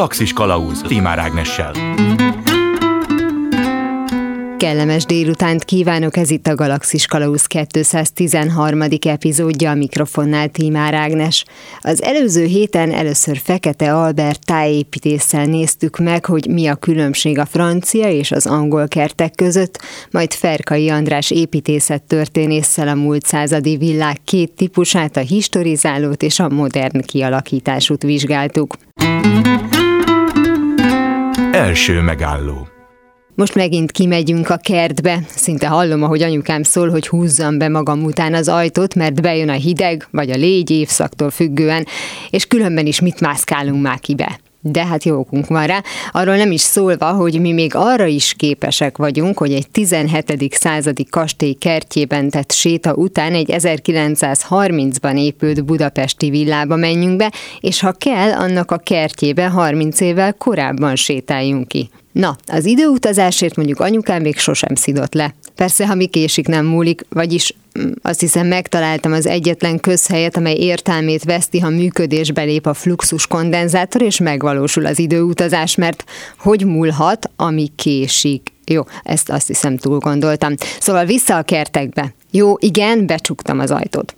Galaxis Kalauz Timár Ágnessel. Kellemes délutánt kívánok, ez itt a Galaxis Kalausz 213. epizódja, a mikrofonnál Tímár Ágnes. Az előző héten először Fekete Albert tájépítéssel néztük meg, hogy mi a különbség a francia és az angol kertek között, majd Ferkai András építészet történésszel a múlt századi világ két típusát, a historizálót és a modern kialakításút vizsgáltuk. Első megálló. Most megint kimegyünk a kertbe, szinte hallom, ahogy anyukám szól, hogy húzzam be magam után az ajtót, mert bejön a hideg, vagy a légy évszaktól függően, és különben is mit mászkálunk már kibe de hát jó okunk van rá. Arról nem is szólva, hogy mi még arra is képesek vagyunk, hogy egy 17. századi kastély kertjében tett séta után egy 1930-ban épült budapesti villába menjünk be, és ha kell, annak a kertjébe 30 évvel korábban sétáljunk ki. Na, az időutazásért mondjuk anyukám még sosem szidott le. Persze, ha mi késik, nem múlik, vagyis mm, azt hiszem megtaláltam az egyetlen közhelyet, amely értelmét veszti, ha működésbe lép a fluxus kondenzátor, és megvalósul az időutazás, mert hogy múlhat, ami késik. Jó, ezt azt hiszem túl gondoltam. Szóval vissza a kertekbe. Jó, igen, becsuktam az ajtót.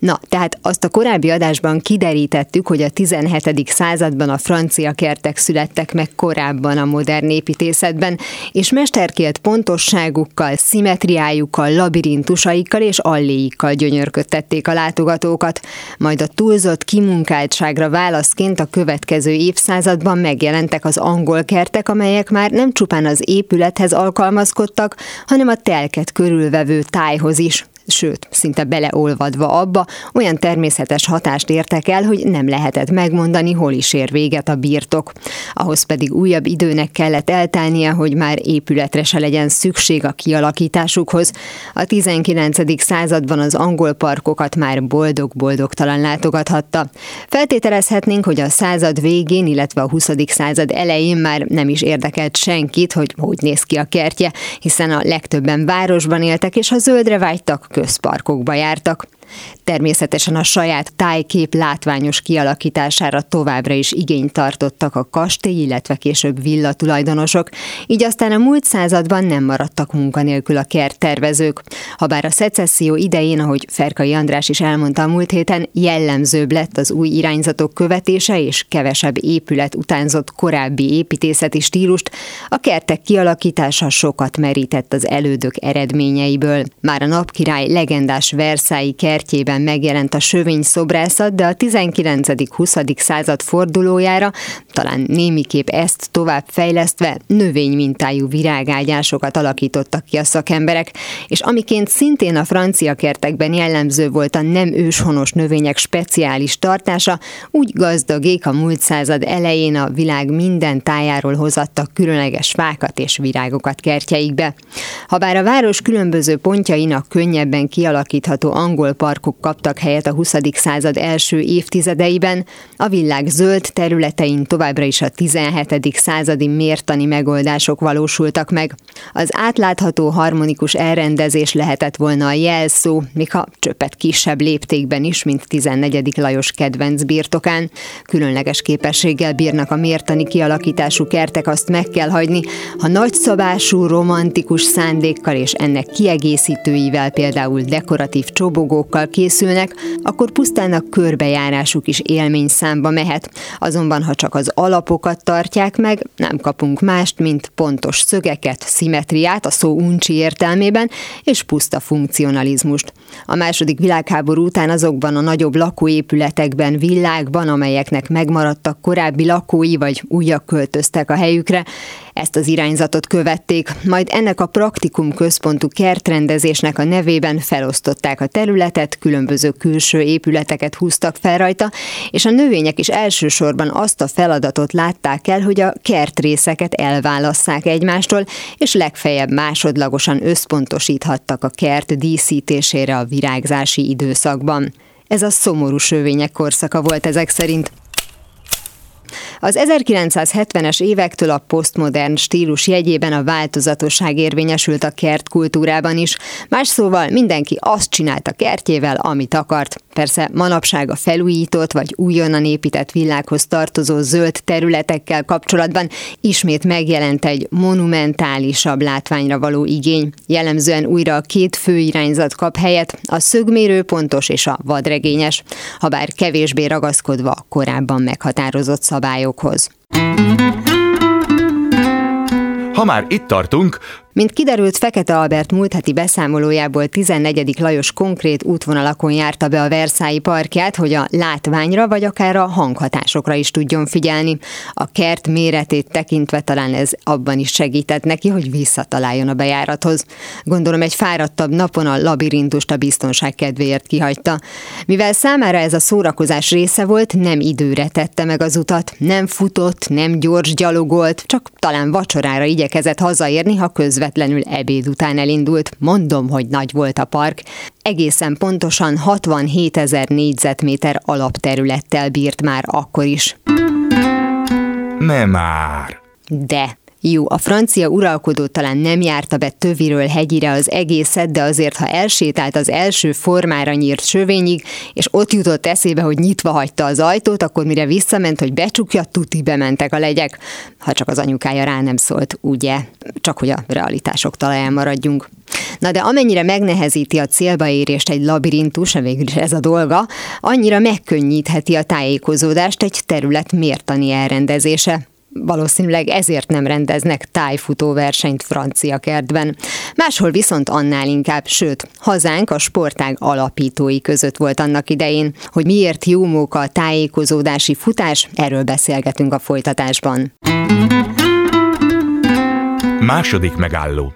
Na, tehát azt a korábbi adásban kiderítettük, hogy a 17. században a francia kertek születtek meg korábban a modern építészetben, és mesterkélt pontosságukkal, szimetriájukkal, labirintusaikkal és alléikkal gyönyörködtették a látogatókat. Majd a túlzott kimunkáltságra válaszként a következő évszázadban megjelentek az angol kertek, amelyek már nem csupán az épülethez alkalmazkodtak, hanem a telket körülvevő tájhoz is sőt, szinte beleolvadva abba, olyan természetes hatást értek el, hogy nem lehetett megmondani, hol is ér véget a birtok. Ahhoz pedig újabb időnek kellett eltelnie, hogy már épületre se legyen szükség a kialakításukhoz. A 19. században az angol parkokat már boldog-boldogtalan látogathatta. Feltételezhetnénk, hogy a század végén, illetve a 20. század elején már nem is érdekelt senkit, hogy hogy néz ki a kertje, hiszen a legtöbben városban éltek, és ha zöldre vágytak, közparkokba jártak. Természetesen a saját tájkép látványos kialakítására továbbra is igényt tartottak a kastély, illetve később villa tulajdonosok, így aztán a múlt században nem maradtak munkanélkül a kerttervezők. Habár a szecesszió idején, ahogy Ferkai András is elmondta a múlt héten, jellemzőbb lett az új irányzatok követése és kevesebb épület utánzott korábbi építészeti stílust, a kertek kialakítása sokat merített az elődök eredményeiből. Már a napkirály legendás Versailles kert kertjében megjelent a sövény szobrászat, de a 19.-20. század fordulójára, talán némiképp ezt tovább fejlesztve, növénymintájú virágágyásokat alakítottak ki a szakemberek, és amiként szintén a francia kertekben jellemző volt a nem őshonos növények speciális tartása, úgy gazdagék a múlt század elején a világ minden tájáról hozattak különleges fákat és virágokat kertjeikbe. Habár a város különböző pontjainak könnyebben kialakítható angol parkok kaptak helyet a 20. század első évtizedeiben, a világ zöld területein továbbra is a 17. századi mértani megoldások valósultak meg. Az átlátható harmonikus elrendezés lehetett volna a jelszó, még ha kisebb léptékben is, mint 14. Lajos kedvenc birtokán. Különleges képességgel bírnak a mértani kialakítású kertek, azt meg kell hagyni, ha nagyszabású, romantikus szándékkal és ennek kiegészítőivel, például dekoratív csobogókkal autókkal készülnek, akkor pusztán a körbejárásuk is élmény számba mehet. Azonban, ha csak az alapokat tartják meg, nem kapunk mást, mint pontos szögeket, szimetriát a szó uncsi értelmében, és puszta funkcionalizmust. A második világháború után azokban a nagyobb lakóépületekben, villákban, amelyeknek megmaradtak korábbi lakói, vagy újak költöztek a helyükre, ezt az irányzatot követték, majd ennek a praktikum központú kertrendezésnek a nevében felosztották a területet, különböző külső épületeket húztak fel rajta, és a növények is elsősorban azt a feladatot látták el, hogy a kertrészeket elválasszák egymástól, és legfeljebb másodlagosan összpontosíthattak a kert díszítésére a virágzási időszakban. Ez a szomorú sövények korszaka volt ezek szerint. Az 1970-es évektől a posztmodern stílus jegyében a változatosság érvényesült a kertkultúrában is. Más szóval mindenki azt csinálta kertjével, amit akart. Persze manapság a felújított vagy újonnan épített villákhoz tartozó zöld területekkel kapcsolatban ismét megjelent egy monumentálisabb látványra való igény. Jellemzően újra a két fő irányzat kap helyet, a szögmérő pontos és a vadregényes, ha bár kevésbé ragaszkodva korábban meghatározott szabályokhoz. Ha már itt tartunk, mint kiderült, Fekete Albert múlt heti beszámolójából 14. Lajos konkrét útvonalakon járta be a Verszályi parkját, hogy a látványra vagy akár a hanghatásokra is tudjon figyelni. A kert méretét tekintve talán ez abban is segített neki, hogy visszataláljon a bejárathoz. Gondolom egy fáradtabb napon a labirintust a biztonság kedvéért kihagyta. Mivel számára ez a szórakozás része volt, nem időre tette meg az utat, nem futott, nem gyors gyalogolt, csak talán vacsorára igyekezett hazaérni, ha közben közvetlenül ebéd után elindult, mondom, hogy nagy volt a park, egészen pontosan 67 ezer négyzetméter alapterülettel bírt már akkor is. Nem már. De jó, a francia uralkodó talán nem járta be töviről hegyire az egészet, de azért, ha elsétált az első formára nyírt sövényig, és ott jutott eszébe, hogy nyitva hagyta az ajtót, akkor mire visszament, hogy becsukja, tuti bementek a legyek. Ha csak az anyukája rá nem szólt, ugye? Csak hogy a realitások talaján maradjunk. Na de amennyire megnehezíti a célba érést egy labirintus, végül is ez a dolga, annyira megkönnyítheti a tájékozódást egy terület mértani elrendezése valószínűleg ezért nem rendeznek tájfutóversenyt francia kertben. Máshol viszont annál inkább, sőt, hazánk a sportág alapítói között volt annak idején. Hogy miért jó móka a tájékozódási futás, erről beszélgetünk a folytatásban. Második megálló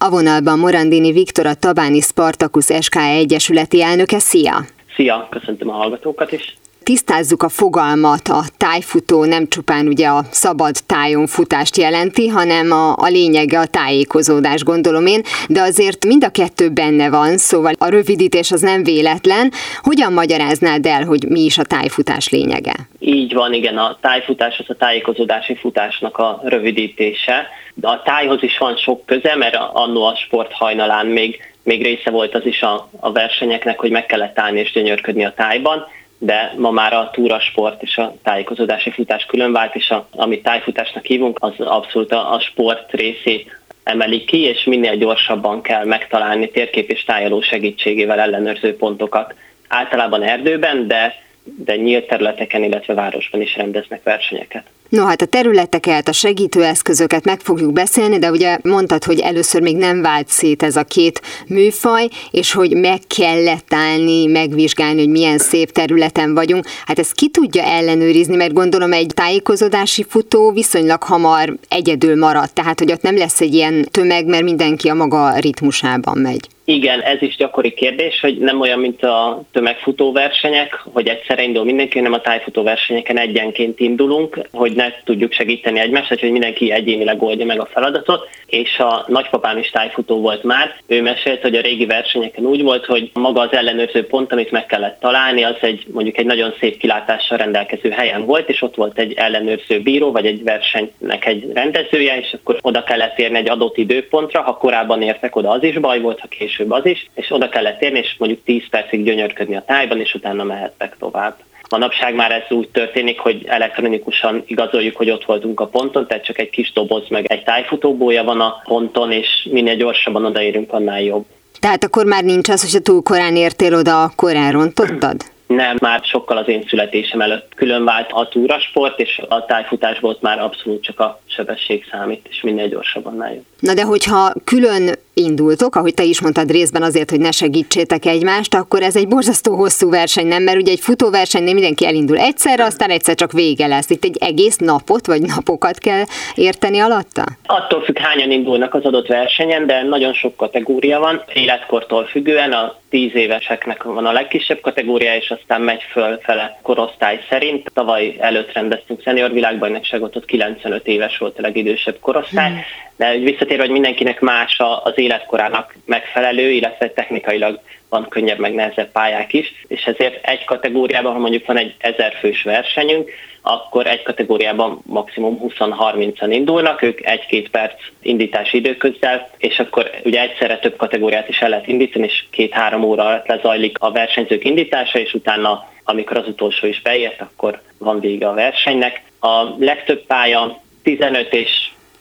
a vonalban Morandini Viktor, a Tabáni Spartacus SK Egyesületi elnöke. Szia! Szia, köszöntöm a hallgatókat is tisztázzuk a fogalmat, a tájfutó nem csupán ugye a szabad tájon futást jelenti, hanem a, a lényege a tájékozódás, gondolom én, de azért mind a kettő benne van, szóval a rövidítés az nem véletlen. Hogyan magyaráznád el, hogy mi is a tájfutás lényege? Így van, igen, a tájfutás az a tájékozódási futásnak a rövidítése. De a tájhoz is van sok köze, mert annó a sport hajnalán még még része volt az is a, a versenyeknek, hogy meg kellett állni és gyönyörködni a tájban, de ma már a túrasport és a tájékozódási futás külön vált, és a, amit tájfutásnak hívunk, az abszolút a, a sport részét emelik ki, és minél gyorsabban kell megtalálni térkép és tájoló segítségével ellenőrző pontokat. Általában erdőben, de de nyílt területeken, illetve városban is rendeznek versenyeket. No hát a területeket, a segítőeszközöket meg fogjuk beszélni, de ugye mondtad, hogy először még nem vált szét ez a két műfaj, és hogy meg kellett állni, megvizsgálni, hogy milyen szép területen vagyunk. Hát ezt ki tudja ellenőrizni, mert gondolom egy tájékozódási futó viszonylag hamar egyedül marad, tehát hogy ott nem lesz egy ilyen tömeg, mert mindenki a maga ritmusában megy. Igen, ez is gyakori kérdés, hogy nem olyan, mint a tömegfutó versenyek, hogy egyszerre indul mindenki, hanem a tájfutó versenyeken egyenként indulunk, hogy ne tudjuk segíteni egymást, hogy mindenki egyénileg oldja meg a feladatot, és a nagypapám is tájfutó volt már. Ő mesélt, hogy a régi versenyeken úgy volt, hogy maga az ellenőrző pont, amit meg kellett találni, az egy mondjuk egy nagyon szép kilátással rendelkező helyen volt, és ott volt egy ellenőrző bíró, vagy egy versenynek egy rendezője, és akkor oda kellett érni egy adott időpontra, ha korábban értek oda, az is baj volt, ha később később az is, és oda kellett érni, és mondjuk 10 percig gyönyörködni a tájban, és utána mehettek tovább. Manapság már ez úgy történik, hogy elektronikusan igazoljuk, hogy ott voltunk a ponton, tehát csak egy kis doboz meg egy tájfutóbója van a ponton, és minél gyorsabban odaérünk, annál jobb. Tehát akkor már nincs az, hogyha túl korán értél oda, akkor elrontottad? Nem, már sokkal az én születésem előtt külön vált a túrasport, és a tájfutásból már abszolút csak a sebesség számít, és minél gyorsabban jön. Na de hogyha külön indultok, ahogy te is mondtad részben azért, hogy ne segítsétek egymást, akkor ez egy borzasztó hosszú verseny, nem? Mert ugye egy futóversenynél mindenki elindul egyszerre, aztán egyszer csak vége lesz. Itt egy egész napot vagy napokat kell érteni alatta? Attól függ, hányan indulnak az adott versenyen, de nagyon sok kategória van. Életkortól függően a 10 éveseknek van a legkisebb kategória, és aztán megy fölfele korosztály szerint. Tavaly előtt rendeztünk szenior világbajnokságot, ott 95 éves volt a legidősebb korosztály. Hmm de visszatérve, hogy mindenkinek más az életkorának megfelelő, illetve technikailag van könnyebb, meg nehezebb pályák is, és ezért egy kategóriában, ha mondjuk van egy ezer fős versenyünk, akkor egy kategóriában maximum 20-30-an indulnak, ők egy-két perc indítási időközzel, és akkor ugye egyszerre több kategóriát is el lehet indítani, és két-három óra alatt lezajlik a versenyzők indítása, és utána, amikor az utolsó is beért, akkor van vége a versenynek. A legtöbb pálya 15 és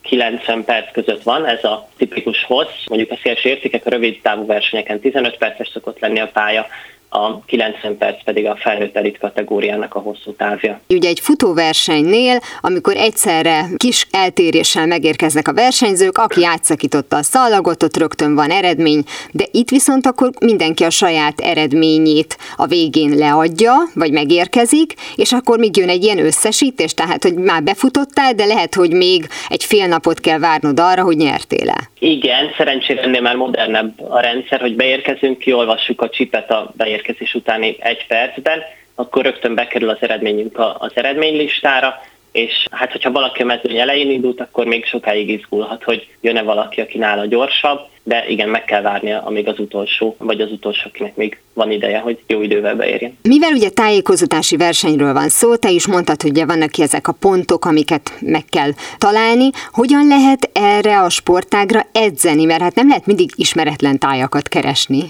90 perc között van, ez a tipikus hossz. Mondjuk a szélső értékek a rövid távú versenyeken 15 perces szokott lenni a pálya, a 90 perc pedig a felnőtt elit kategóriának a hosszú távja. Ugye egy futóversenynél, amikor egyszerre kis eltéréssel megérkeznek a versenyzők, aki átszakította a szallagot, ott rögtön van eredmény, de itt viszont akkor mindenki a saját eredményét a végén leadja, vagy megérkezik, és akkor még jön egy ilyen összesítés, tehát hogy már befutottál, de lehet, hogy még egy fél napot kell várnod arra, hogy nyertél el. Igen, szerencsére ennél már modernebb a rendszer, hogy beérkezünk, kiolvassuk a csipet a beérkezés utáni egy percben, akkor rögtön bekerül az eredményünk az eredménylistára, és hát hogyha valaki a mezőny elején indult, akkor még sokáig izgulhat, hogy jön-e valaki, aki nála gyorsabb, de igen, meg kell várnia, amíg az utolsó, vagy az utolsó, akinek még van ideje, hogy jó idővel beérjen. Mivel ugye tájékoztatási versenyről van szó, te is mondtad, hogy ugye vannak ki ezek a pontok, amiket meg kell találni. Hogyan lehet erre a sportágra edzeni? Mert hát nem lehet mindig ismeretlen tájakat keresni.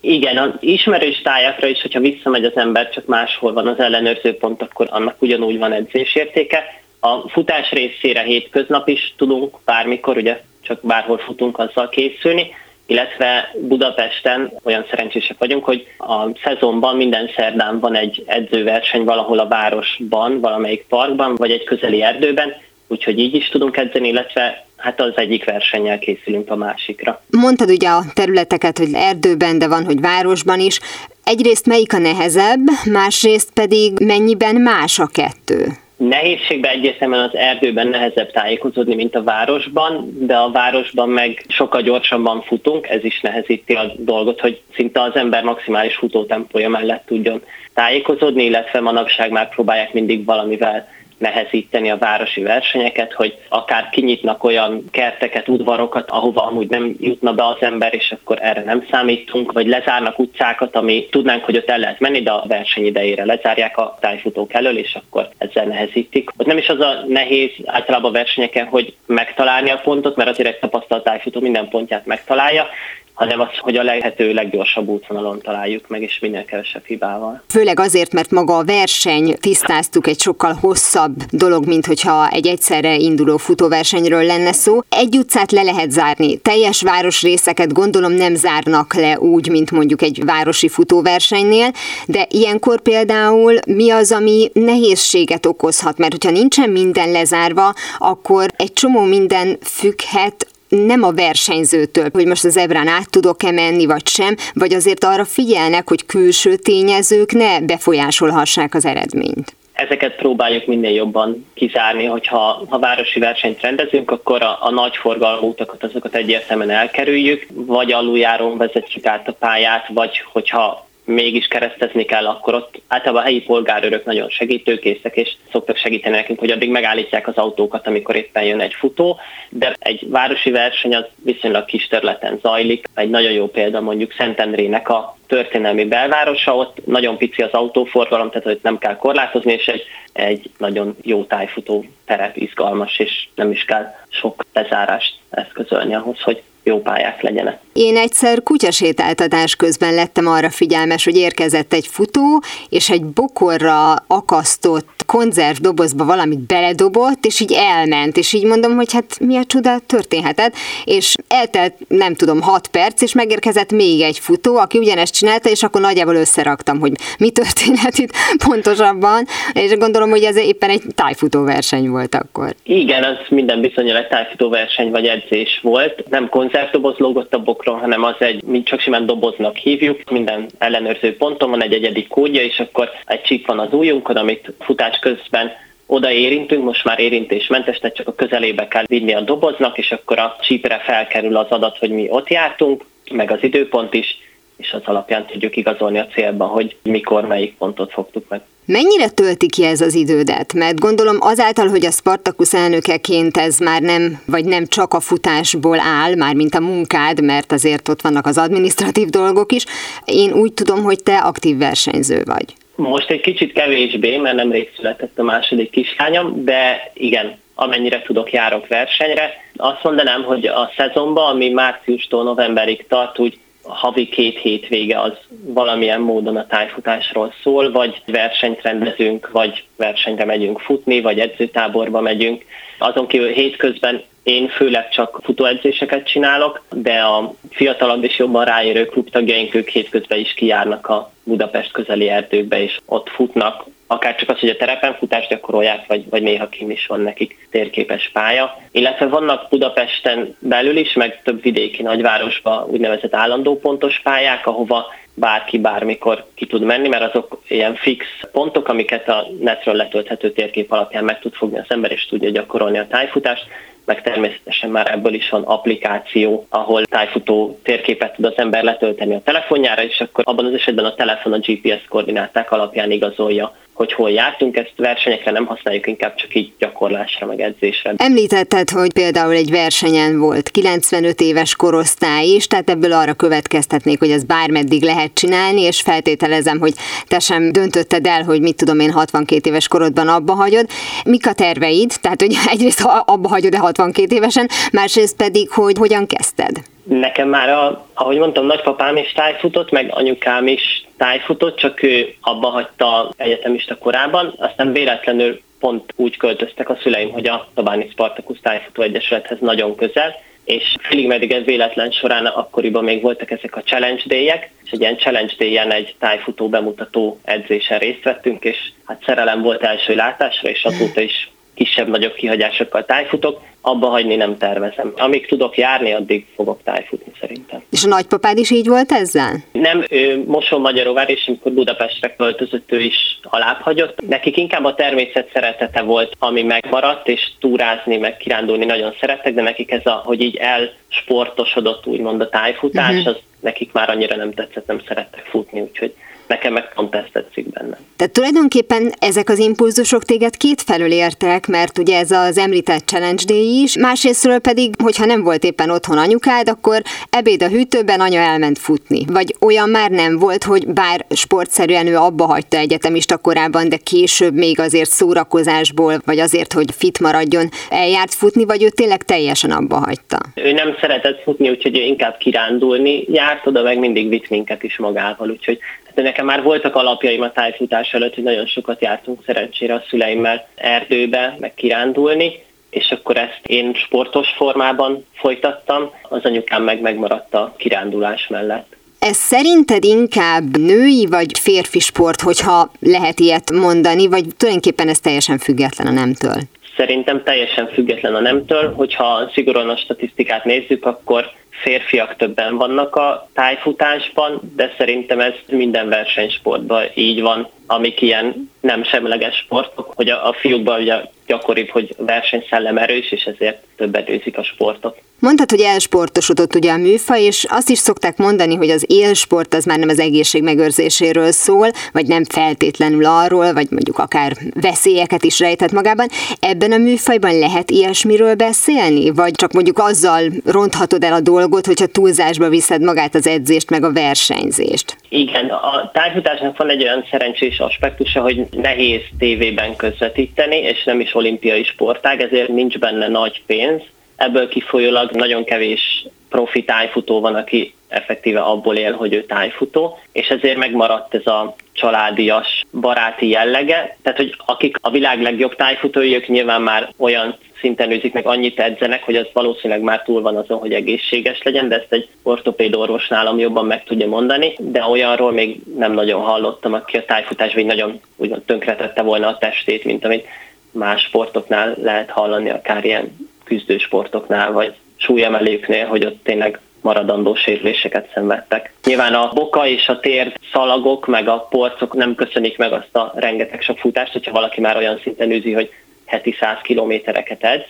Igen, az ismerős tájakra is, hogyha visszamegy az ember, csak máshol van az ellenőrző pont, akkor annak ugyanúgy van edzésértéke. A futás részére hétköznap is tudunk bármikor, ugye csak bárhol futunk azzal készülni, illetve Budapesten olyan szerencsések vagyunk, hogy a szezonban minden szerdán van egy edzőverseny valahol a városban, valamelyik parkban, vagy egy közeli erdőben, úgyhogy így is tudunk edzeni, illetve hát az egyik versennyel készülünk a másikra. Mondtad ugye a területeket, hogy erdőben, de van, hogy városban is. Egyrészt melyik a nehezebb, másrészt pedig mennyiben más a kettő? Nehézségben egyértelműen az erdőben nehezebb tájékozódni, mint a városban, de a városban meg sokkal gyorsabban futunk, ez is nehezíti a dolgot, hogy szinte az ember maximális futótempója mellett tudjon tájékozódni, illetve manapság már próbálják mindig valamivel nehezíteni a városi versenyeket, hogy akár kinyitnak olyan kerteket, udvarokat, ahova amúgy nem jutna be az ember, és akkor erre nem számítunk, vagy lezárnak utcákat, ami tudnánk, hogy ott el lehet menni, de a verseny idejére lezárják a tájfutók elől, és akkor ezzel nehezítik. Ott nem is az a nehéz általában a versenyeken, hogy megtalálni a pontot, mert azért egy tapasztalt tájfutó minden pontját megtalálja, hanem az, hogy a lehető leggyorsabb útvonalon találjuk meg, és minél kevesebb hibával. Főleg azért, mert maga a verseny tisztáztuk egy sokkal hosszabb dolog, mint hogyha egy egyszerre induló futóversenyről lenne szó. Egy utcát le lehet zárni, teljes városrészeket gondolom nem zárnak le úgy, mint mondjuk egy városi futóversenynél, de ilyenkor például mi az, ami nehézséget okozhat, mert hogyha nincsen minden lezárva, akkor egy csomó minden függhet nem a versenyzőtől, hogy most az ebrán át tudok-e menni, vagy sem, vagy azért arra figyelnek, hogy külső tényezők ne befolyásolhassák az eredményt. Ezeket próbáljuk minél jobban kizárni, hogyha ha városi versenyt rendezünk, akkor a, a nagy forgalmú utakat azokat egyértelműen elkerüljük, vagy aluljáron vezetjük át a pályát, vagy hogyha mégis keresztezni kell, akkor ott általában a helyi polgárőrök nagyon segítőkészek, és szoktak segíteni nekünk, hogy addig megállítják az autókat, amikor éppen jön egy futó, de egy városi verseny az viszonylag kis területen zajlik. Egy nagyon jó példa mondjuk Szentendrének a történelmi belvárosa, ott nagyon pici az autóforgalom, tehát hogy nem kell korlátozni, és egy, egy nagyon jó tájfutó terep, izgalmas, és nem is kell sok lezárást eszközölni ahhoz, hogy jó pályák legyenek. Én egyszer kutyasétáltatás közben lettem arra figyelmes, hogy érkezett egy futó, és egy bokorra akasztott konzerv dobozba valamit beledobott, és így elment, és így mondom, hogy hát mi a csuda történhetett, és eltelt nem tudom, hat perc, és megérkezett még egy futó, aki ugyanezt csinálta, és akkor nagyjából összeraktam, hogy mi történhet itt pontosabban, és gondolom, hogy ez éppen egy tájfutó verseny volt akkor. Igen, az minden bizonyal egy tájfutó verseny vagy edzés volt. Nem konzervdoboz lógott a bokron, hanem az egy, mi csak simán doboznak hívjuk. Minden ellenőrző ponton van egy egyedi kódja, és akkor egy csíp van az ujjunkon, amit futás közben oda érintünk, most már érintésmentes, tehát csak a közelébe kell vinni a doboznak, és akkor a csípre felkerül az adat, hogy mi ott jártunk, meg az időpont is, és az alapján tudjuk igazolni a célba, hogy mikor melyik pontot fogtuk meg. Mennyire tölti ki ez az idődet? Mert gondolom azáltal, hogy a Spartacus elnökeként ez már nem, vagy nem csak a futásból áll, már mint a munkád, mert azért ott vannak az administratív dolgok is. Én úgy tudom, hogy te aktív versenyző vagy. Most egy kicsit kevésbé, mert nemrég született a második kislányom, de igen, amennyire tudok, járok versenyre. Azt mondanám, hogy a szezonban, ami márciustól novemberig tart, úgy havi két hétvége az valamilyen módon a tájfutásról szól, vagy versenyt rendezünk, vagy versenyre megyünk futni, vagy edzőtáborba megyünk. Azon kívül hétközben én főleg csak futóedzéseket csinálok, de a fiatalabb és jobban ráérő klubtagjaink ők hétközben is kijárnak a Budapest közeli erdőkbe, és ott futnak, akár csak az, hogy a terepen futást gyakorolják, vagy, vagy néha kim is van nekik térképes pálya. Illetve vannak Budapesten belül is, meg több vidéki nagyvárosban úgynevezett állandó pontos pályák, ahova bárki bármikor ki tud menni, mert azok ilyen fix pontok, amiket a netről letölthető térkép alapján meg tud fogni az ember, és tudja gyakorolni a tájfutást meg természetesen már ebből is van applikáció, ahol tájfutó térképet tud az ember letölteni a telefonjára, és akkor abban az esetben a telefon a GPS koordináták alapján igazolja hogy hol jártunk, ezt versenyekre nem használjuk, inkább csak így gyakorlásra, meg edzésre. Említetted, hogy például egy versenyen volt 95 éves korosztály is, tehát ebből arra következtetnék, hogy ez bármeddig lehet csinálni, és feltételezem, hogy te sem döntötted el, hogy mit tudom én 62 éves korodban abba hagyod. Mik a terveid? Tehát, hogy egyrészt abba hagyod-e 62 évesen, másrészt pedig, hogy hogyan kezdted? Nekem már, a, ahogy mondtam, nagypapám is tájfutott, meg anyukám is tájfutott, csak ő abba hagyta egyetemista korában, aztán véletlenül pont úgy költöztek a szüleim, hogy a Tabáni Spartakusz Tájfutó Egyesülethez nagyon közel, és félig meddig ez véletlen során akkoriban még voltak ezek a challenge day és egy ilyen challenge day egy tájfutó bemutató edzésen részt vettünk, és hát szerelem volt első látásra, és azóta is kisebb-nagyobb kihagyásokkal tájfutok, abba hagyni nem tervezem. Amíg tudok járni, addig fogok tájfutni szerintem. És a nagypapád is így volt ezzel? Nem, ő Moson Magyaróvár, és amikor Budapestre költözött, ő is alább hagyott. Nekik inkább a természet szeretete volt, ami megmaradt, és túrázni, meg kirándulni nagyon szerettek, de nekik ez a, hogy így elsportosodott úgymond a tájfutás, uh-huh. az nekik már annyira nem tetszett, nem szerettek futni, úgyhogy nekem meg pont ezt tetszik benne. Tehát tulajdonképpen ezek az impulzusok téged két felől értek, mert ugye ez az említett Challenge Day is, másrésztről pedig, hogyha nem volt éppen otthon anyukád, akkor ebéd a hűtőben anya elment futni. Vagy olyan már nem volt, hogy bár sportszerűen ő abba hagyta egyetemista korában, de később még azért szórakozásból, vagy azért, hogy fit maradjon, eljárt futni, vagy ő tényleg teljesen abba hagyta? Ő nem szeretett futni, úgyhogy ő inkább kirándulni járt, oda meg mindig vitt minket is magával, úgyhogy de nekem már voltak alapjaim a tájfutás előtt, hogy nagyon sokat jártunk szerencsére a szüleimmel erdőbe, meg kirándulni, és akkor ezt én sportos formában folytattam, az anyukám meg megmaradt a kirándulás mellett. Ez szerinted inkább női vagy férfi sport, hogyha lehet ilyet mondani, vagy tulajdonképpen ez teljesen független a nemtől? Szerintem teljesen független a nemtől, hogyha szigorúan a statisztikát nézzük, akkor férfiak többen vannak a tájfutásban, de szerintem ez minden versenysportban így van, amik ilyen nem semleges sportok, hogy a, fiúkban ugye gyakoribb, hogy versenyszellem erős, és ezért többet űzik a sportot. Mondtad, hogy elsportosodott ugye a műfaj, és azt is szokták mondani, hogy az élsport az már nem az egészség megőrzéséről szól, vagy nem feltétlenül arról, vagy mondjuk akár veszélyeket is rejtett magában. Ebben a műfajban lehet ilyesmiről beszélni? Vagy csak mondjuk azzal ronthatod el a dolgot, hogyha túlzásba viszed magát az edzést, meg a versenyzést? Igen, a tájfutásnak van egy olyan szerencsés aspektusa, hogy nehéz tévében közvetíteni, és nem is olimpiai sportág, ezért nincs benne nagy pénz. Ebből kifolyólag nagyon kevés profi tájfutó van, aki effektíve abból él, hogy ő tájfutó, és ezért megmaradt ez a családias, baráti jellege. Tehát, hogy akik a világ legjobb tájfutói, ők nyilván már olyan szinten űzik meg, annyit edzenek, hogy az valószínűleg már túl van azon, hogy egészséges legyen, de ezt egy ortopéd orvos nálam jobban meg tudja mondani, de olyanról még nem nagyon hallottam, aki a tájfutásban így nagyon úgymond tönkretette volna a testét, mint amit más sportoknál lehet hallani, akár ilyen küzdősportoknál, vagy súlyemelőknél, hogy ott tényleg maradandó sérüléseket szenvedtek. Nyilván a boka és a tér szalagok, meg a porcok nem köszönik meg azt a rengeteg sok futást, hogyha valaki már olyan szinten űzi, hogy heti 100 kilométereket edz,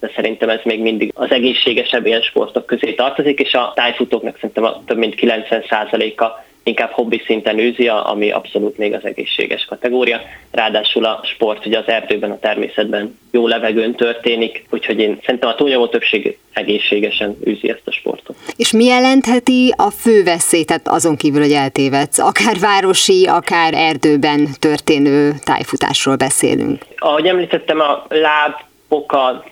de szerintem ez még mindig az egészségesebb ilyen sportok közé tartozik, és a tájfutóknak szerintem a több mint 90%-a inkább hobbi szinten űzi, ami abszolút még az egészséges kategória. Ráadásul a sport ugye az erdőben, a természetben jó levegőn történik, úgyhogy én szerintem a túlnyomó többség egészségesen űzi ezt a sportot. És mi jelentheti a fő veszélyt, tehát azon kívül, hogy eltévedsz, akár városi, akár erdőben történő tájfutásról beszélünk? Ahogy említettem, a láb, oka,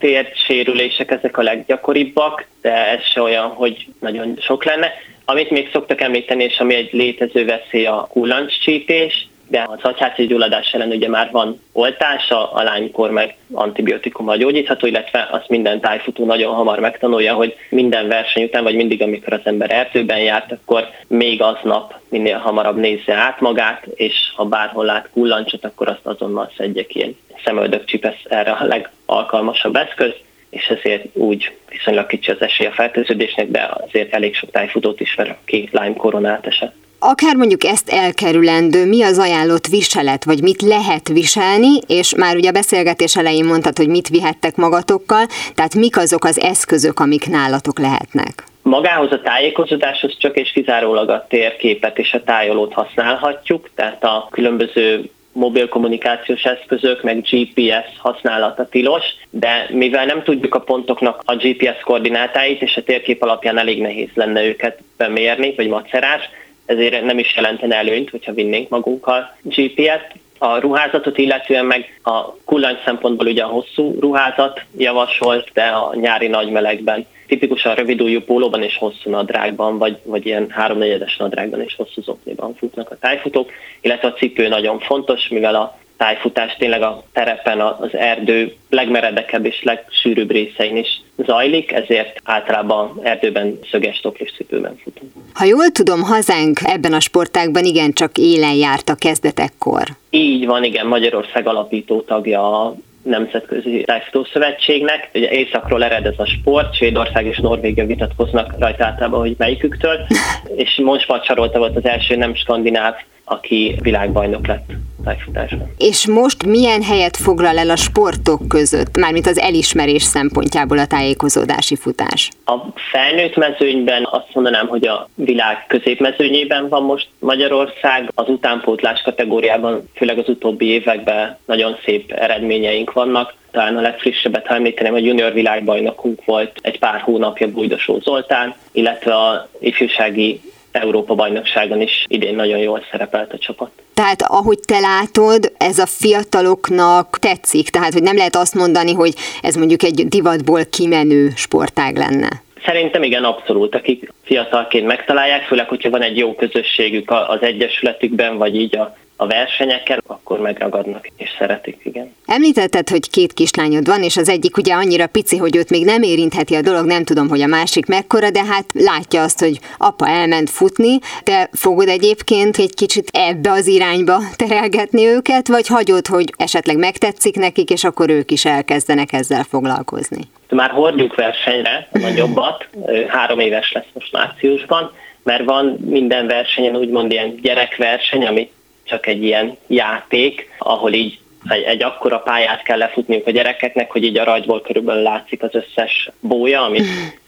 sérülések ezek a leggyakoribbak, de ez se olyan, hogy nagyon sok lenne. Amit még szoktak említeni, és ami egy létező veszély a kullancscsípés, de az agyházi gyulladás ellen ugye már van oltása, a lánykor meg antibiotikummal gyógyítható, illetve azt minden tájfutó nagyon hamar megtanulja, hogy minden verseny után, vagy mindig, amikor az ember erdőben járt, akkor még aznap minél hamarabb nézze át magát, és ha bárhol lát kullancsot, akkor azt azonnal szedje ki. Szemöldökcsipesz erre a legalkalmasabb eszköz, és ezért úgy viszonylag kicsi az esély a fertőződésnek, de azért elég sok tájfutót ismer, aki Lyme koronát esett. Akár mondjuk ezt elkerülendő, mi az ajánlott viselet, vagy mit lehet viselni, és már ugye a beszélgetés elején mondtad, hogy mit vihettek magatokkal, tehát mik azok az eszközök, amik nálatok lehetnek? Magához a tájékozódáshoz csak és kizárólag a térképet és a tájolót használhatjuk, tehát a különböző mobil kommunikációs eszközök, meg GPS használata tilos, de mivel nem tudjuk a pontoknak a GPS koordinátáit, és a térkép alapján elég nehéz lenne őket bemérni, vagy macerás, ezért nem is jelentene előnyt, hogyha vinnénk magunkkal GPS-t. A ruházatot illetően meg a kullancs szempontból ugye a hosszú ruházat javasolt, de a nyári nagymelegben tipikusan rövidújú pólóban és hosszú nadrágban, vagy, vagy ilyen háromnegyedes nadrágban és hosszú zokniban futnak a tájfutók, illetve a cipő nagyon fontos, mivel a tájfutás tényleg a terepen az erdő legmeredekebb és legsűrűbb részein is zajlik, ezért általában erdőben szöges toklis cipőben futunk. Ha jól tudom, hazánk ebben a sportágban igencsak élen járt a kezdetekkor. Így van, igen, Magyarország alapító tagja a Nemzetközi Tájfutó Szövetségnek. Ugye északról ered ez a sport, Svédország és Norvégia vitatkoznak rajta általában, hogy melyiküktől, és Mons Csarolta volt az első nem skandináv, aki világbajnok lett tájfutásban. És most milyen helyet foglal el a sportok között, mármint az elismerés szempontjából a tájékozódási futás? A felnőtt mezőnyben azt mondanám, hogy a világ középmezőnyében van most Magyarország. Az utánpótlás kategóriában, főleg az utóbbi években nagyon szép eredményeink vannak talán a legfrissebbet, ha említeném, a junior világbajnokunk volt egy pár hónapja Bújdosó Zoltán, illetve a ifjúsági Európa bajnokságon is idén nagyon jól szerepelt a csapat. Tehát ahogy te látod, ez a fiataloknak tetszik, tehát hogy nem lehet azt mondani, hogy ez mondjuk egy divatból kimenő sportág lenne. Szerintem igen, abszolút. Akik fiatalként megtalálják, főleg, hogyha van egy jó közösségük az egyesületükben, vagy így a a versenyeken, akkor megragadnak és szeretik, igen. Említetted, hogy két kislányod van, és az egyik ugye annyira pici, hogy őt még nem érintheti a dolog, nem tudom, hogy a másik mekkora, de hát látja azt, hogy apa elment futni. Te fogod egyébként egy kicsit ebbe az irányba terelgetni őket, vagy hagyod, hogy esetleg megtetszik nekik, és akkor ők is elkezdenek ezzel foglalkozni? Már hordjuk versenyre a nagyobbat, három éves lesz most márciusban, mert van minden versenyen úgymond ilyen gyerekverseny, amit csak egy ilyen játék, ahol így egy, egy akkora pályát kell lefutniuk a gyerekeknek, hogy így a rajtból körülbelül látszik az összes bója, amit,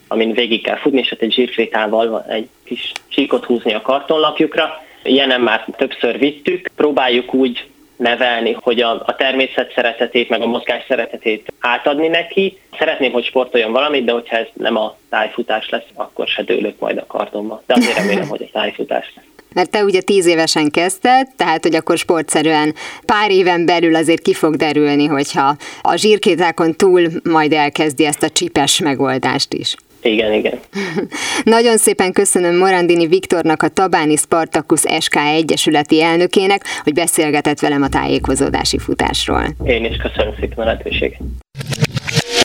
amin végig kell futni, és hát egy zsírkrétával egy kis csíkot húzni a kartonlapjukra. Ilyenem már többször vittük, próbáljuk úgy nevelni, hogy a, a természet szeretetét, meg a mozgás szeretetét átadni neki. Szeretném, hogy sportoljon valamit, de hogyha ez nem a tájfutás lesz, akkor se dőlök majd a kartonba. De azért remélem, hogy a tájfutás lesz mert te ugye tíz évesen kezdted, tehát hogy akkor sportszerűen pár éven belül azért ki fog derülni, hogyha a zsírkétákon túl majd elkezdi ezt a csipes megoldást is. Igen, igen. Nagyon szépen köszönöm Morandini Viktornak, a Tabáni Spartacus SK Egyesületi elnökének, hogy beszélgetett velem a tájékozódási futásról. Én is köszönöm szépen a lehetőséget.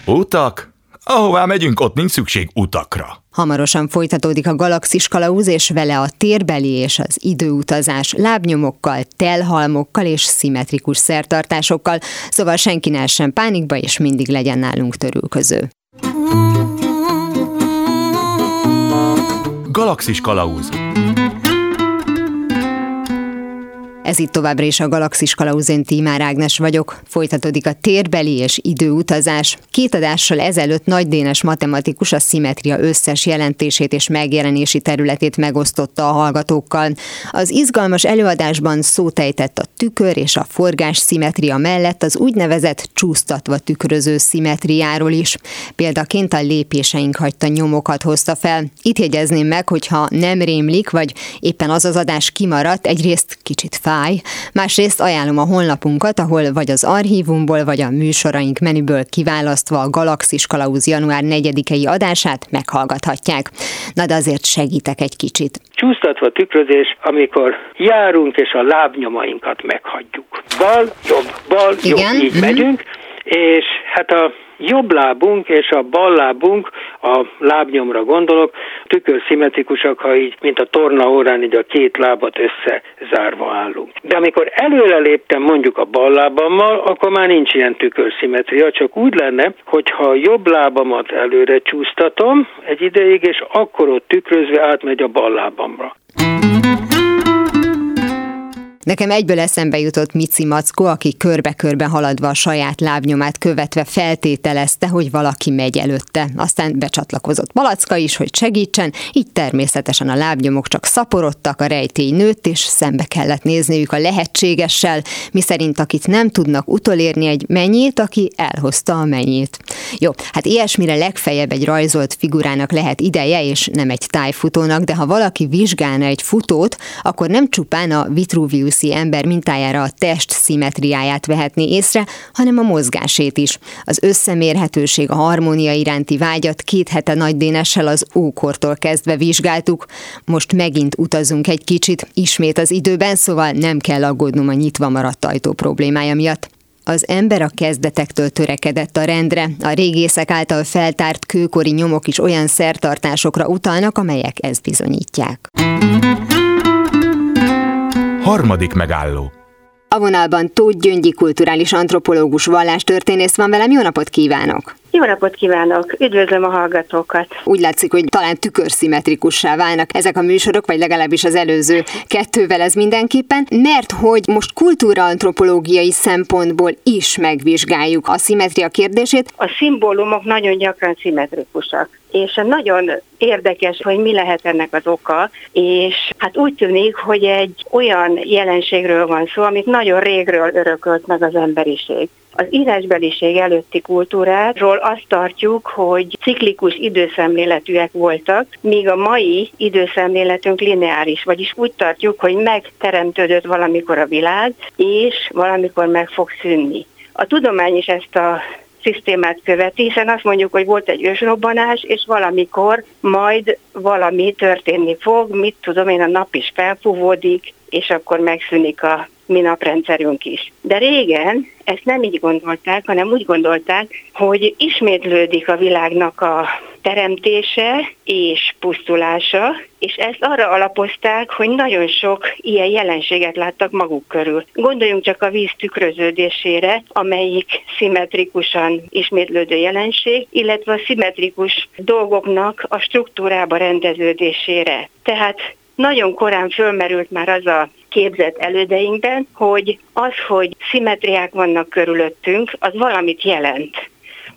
Utak? Ahová megyünk, ott nincs szükség utakra. Hamarosan folytatódik a galaxis kalauz, és vele a térbeli és az időutazás lábnyomokkal, telhalmokkal és szimmetrikus szertartásokkal, szóval senki ne sem pánikba, és mindig legyen nálunk törülköző. Galaxis kalauz Ez itt továbbra is a Galaxis Kalauzén Tímár Ágnes vagyok. Folytatódik a térbeli és időutazás. Két adással ezelőtt Nagy Dénes matematikus a szimetria összes jelentését és megjelenési területét megosztotta a hallgatókkal. Az izgalmas előadásban szótejtett a tükör és a forgás szimetria mellett az úgynevezett csúsztatva tükröző szimetriáról is. Példaként a lépéseink hagyta nyomokat hozta fel. Itt jegyezném meg, hogyha nem rémlik, vagy éppen az az adás kimaradt, egyrészt kicsit fel fáj, másrészt ajánlom a honlapunkat, ahol vagy az archívumból, vagy a műsoraink menüből kiválasztva a Galaxis Kalauz január 4-i adását meghallgathatják. Na de azért segítek egy kicsit. Csúsztatva tükrözés, amikor járunk és a lábnyomainkat meghagyjuk. Bal, jobb, bal, Igen? jobb, így mm-hmm. megyünk, és hát a jobb lábunk és a bal lábunk, a lábnyomra gondolok, tükörszimmetrikusak, ha így, mint a torna órán, így a két lábat összezárva állunk. De amikor előre léptem mondjuk a bal lábammal, akkor már nincs ilyen tükörszimetria, csak úgy lenne, hogyha a jobb lábamat előre csúsztatom egy ideig, és akkor ott tükrözve átmegy a bal lábamra. Nekem egyből eszembe jutott Mici Mackó, aki körbe-körbe haladva a saját lábnyomát követve feltételezte, hogy valaki megy előtte. Aztán becsatlakozott Palacka is, hogy segítsen, így természetesen a lábnyomok csak szaporodtak, a rejtély nőtt, és szembe kellett nézniük a lehetségessel, miszerint akit nem tudnak utolérni egy mennyét, aki elhozta a mennyét. Jó, hát ilyesmire legfeljebb egy rajzolt figurának lehet ideje, és nem egy tájfutónak, de ha valaki vizsgálna egy futót, akkor nem csupán a Vitruvius Lucy ember mintájára a test szimetriáját vehetné észre, hanem a mozgásét is. Az összemérhetőség, a harmónia iránti vágyat két hete Nagy Dénessel az ókortól kezdve vizsgáltuk. Most megint utazunk egy kicsit, ismét az időben, szóval nem kell aggódnom a nyitva maradt ajtó problémája miatt. Az ember a kezdetektől törekedett a rendre, a régészek által feltárt kőkori nyomok is olyan szertartásokra utalnak, amelyek ezt bizonyítják. Harmadik megálló. A vonalban Tóth Gyöngyi kulturális antropológus vallástörténész van velem. Jó napot kívánok! Jó napot kívánok! Üdvözlöm a hallgatókat! Úgy látszik, hogy talán tükörszimmetrikussá válnak ezek a műsorok, vagy legalábbis az előző kettővel ez mindenképpen, mert hogy most kultúraantropológiai szempontból is megvizsgáljuk a szimetria kérdését. A szimbólumok nagyon gyakran szimmetrikusak és nagyon érdekes, hogy mi lehet ennek az oka, és hát úgy tűnik, hogy egy olyan jelenségről van szó, amit nagyon régről örökölt meg az emberiség. Az írásbeliség előtti kultúráról azt tartjuk, hogy ciklikus időszemléletűek voltak, míg a mai időszemléletünk lineáris, vagyis úgy tartjuk, hogy megteremtődött valamikor a világ, és valamikor meg fog szűnni. A tudomány is ezt a szisztémát követi, hiszen azt mondjuk, hogy volt egy ősrobbanás, és valamikor majd valami történni fog, mit tudom én, a nap is felfúvódik, és akkor megszűnik a mi naprendszerünk is. De régen ezt nem így gondolták, hanem úgy gondolták, hogy ismétlődik a világnak a teremtése és pusztulása, és ezt arra alapozták, hogy nagyon sok ilyen jelenséget láttak maguk körül. Gondoljunk csak a víz tükröződésére, amelyik szimmetrikusan ismétlődő jelenség, illetve a szimmetrikus dolgoknak a struktúrába rendeződésére. Tehát nagyon korán fölmerült már az a képzett elődeinkben, hogy az, hogy szimmetriák vannak körülöttünk, az valamit jelent.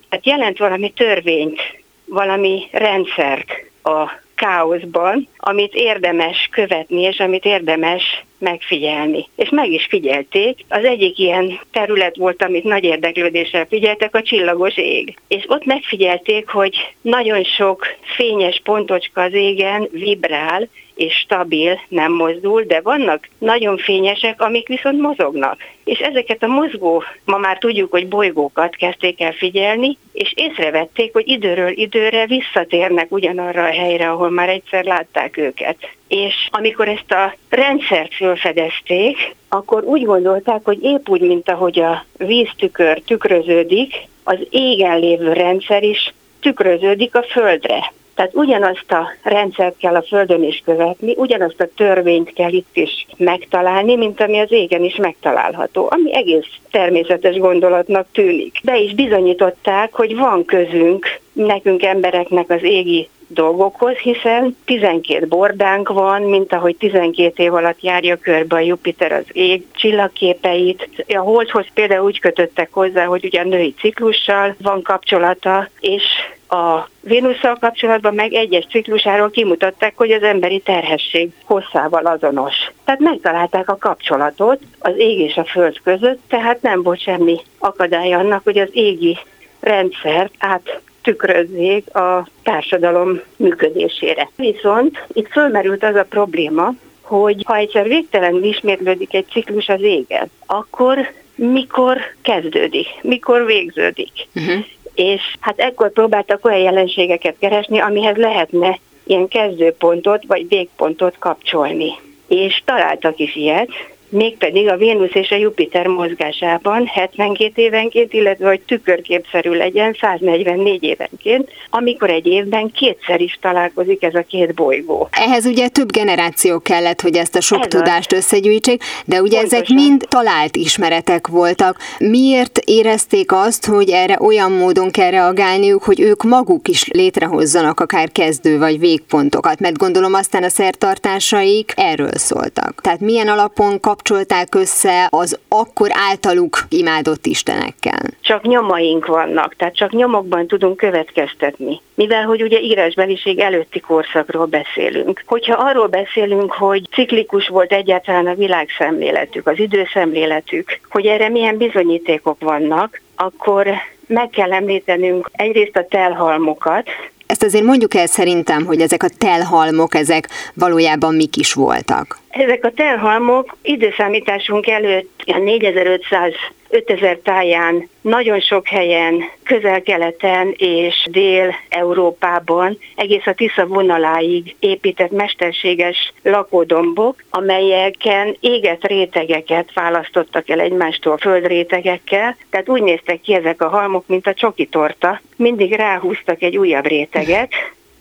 Tehát jelent valami törvényt, valami rendszert a káoszban, amit érdemes követni, és amit érdemes megfigyelni. És meg is figyelték. Az egyik ilyen terület volt, amit nagy érdeklődéssel figyeltek, a csillagos ég. És ott megfigyelték, hogy nagyon sok fényes pontocska az égen vibrál, és stabil, nem mozdul, de vannak nagyon fényesek, amik viszont mozognak. És ezeket a mozgó, ma már tudjuk, hogy bolygókat kezdték el figyelni, és észrevették, hogy időről időre visszatérnek ugyanarra a helyre, ahol már egyszer látták őket. És amikor ezt a rendszert fölfedezték, akkor úgy gondolták, hogy épp úgy, mint ahogy a víztükör tükröződik, az égen lévő rendszer is tükröződik a földre. Tehát ugyanazt a rendszert kell a Földön is követni, ugyanazt a törvényt kell itt is megtalálni, mint ami az égen is megtalálható, ami egész természetes gondolatnak tűnik. Be is bizonyították, hogy van közünk nekünk embereknek az égi dolgokhoz, hiszen 12 bordánk van, mint ahogy 12 év alatt járja körbe a Jupiter az ég csillagképeit. A Holdhoz például úgy kötöttek hozzá, hogy ugye a női ciklussal van kapcsolata, és a Vénusszal kapcsolatban meg egyes ciklusáról kimutatták, hogy az emberi terhesség hosszával azonos. Tehát megtalálták a kapcsolatot az ég és a föld között, tehát nem volt semmi akadály annak, hogy az égi rendszert át tükrözzék a társadalom működésére. Viszont itt fölmerült az a probléma, hogy ha egyszer végtelenül ismétlődik egy ciklus az égen, akkor mikor kezdődik, mikor végződik. Uh-huh. És hát ekkor próbáltak olyan jelenségeket keresni, amihez lehetne ilyen kezdőpontot vagy végpontot kapcsolni. És találtak is ilyet, mégpedig a Vénusz és a Jupiter mozgásában 72 évenként, illetve hogy tükörképszerű legyen 144 évenként, amikor egy évben kétszer is találkozik ez a két bolygó. Ehhez ugye több generáció kellett, hogy ezt a sok ez tudást az. összegyűjtsék, de ugye Pontosan. ezek mind talált ismeretek voltak. Miért érezték azt, hogy erre olyan módon kell reagálniuk, hogy ők maguk is létrehozzanak akár kezdő vagy végpontokat? Mert gondolom aztán a szertartásaik erről szóltak. Tehát milyen alapon kap kapcsolták össze az akkor általuk imádott istenekkel? Csak nyomaink vannak, tehát csak nyomokban tudunk következtetni. Mivel, hogy ugye írásbeliség előtti korszakról beszélünk. Hogyha arról beszélünk, hogy ciklikus volt egyáltalán a világszemléletük, az időszemléletük, hogy erre milyen bizonyítékok vannak, akkor meg kell említenünk egyrészt a telhalmokat, ezt azért mondjuk el szerintem, hogy ezek a telhalmok, ezek valójában mik is voltak. Ezek a telhalmok időszámításunk előtt a 4500 5000 táján, nagyon sok helyen, közel-keleten és dél-európában, egész a Tisza vonaláig épített mesterséges lakódombok, amelyeken égett rétegeket választottak el egymástól földrétegekkel, tehát úgy néztek ki ezek a halmok, mint a csoki torta. Mindig ráhúztak egy újabb réteget,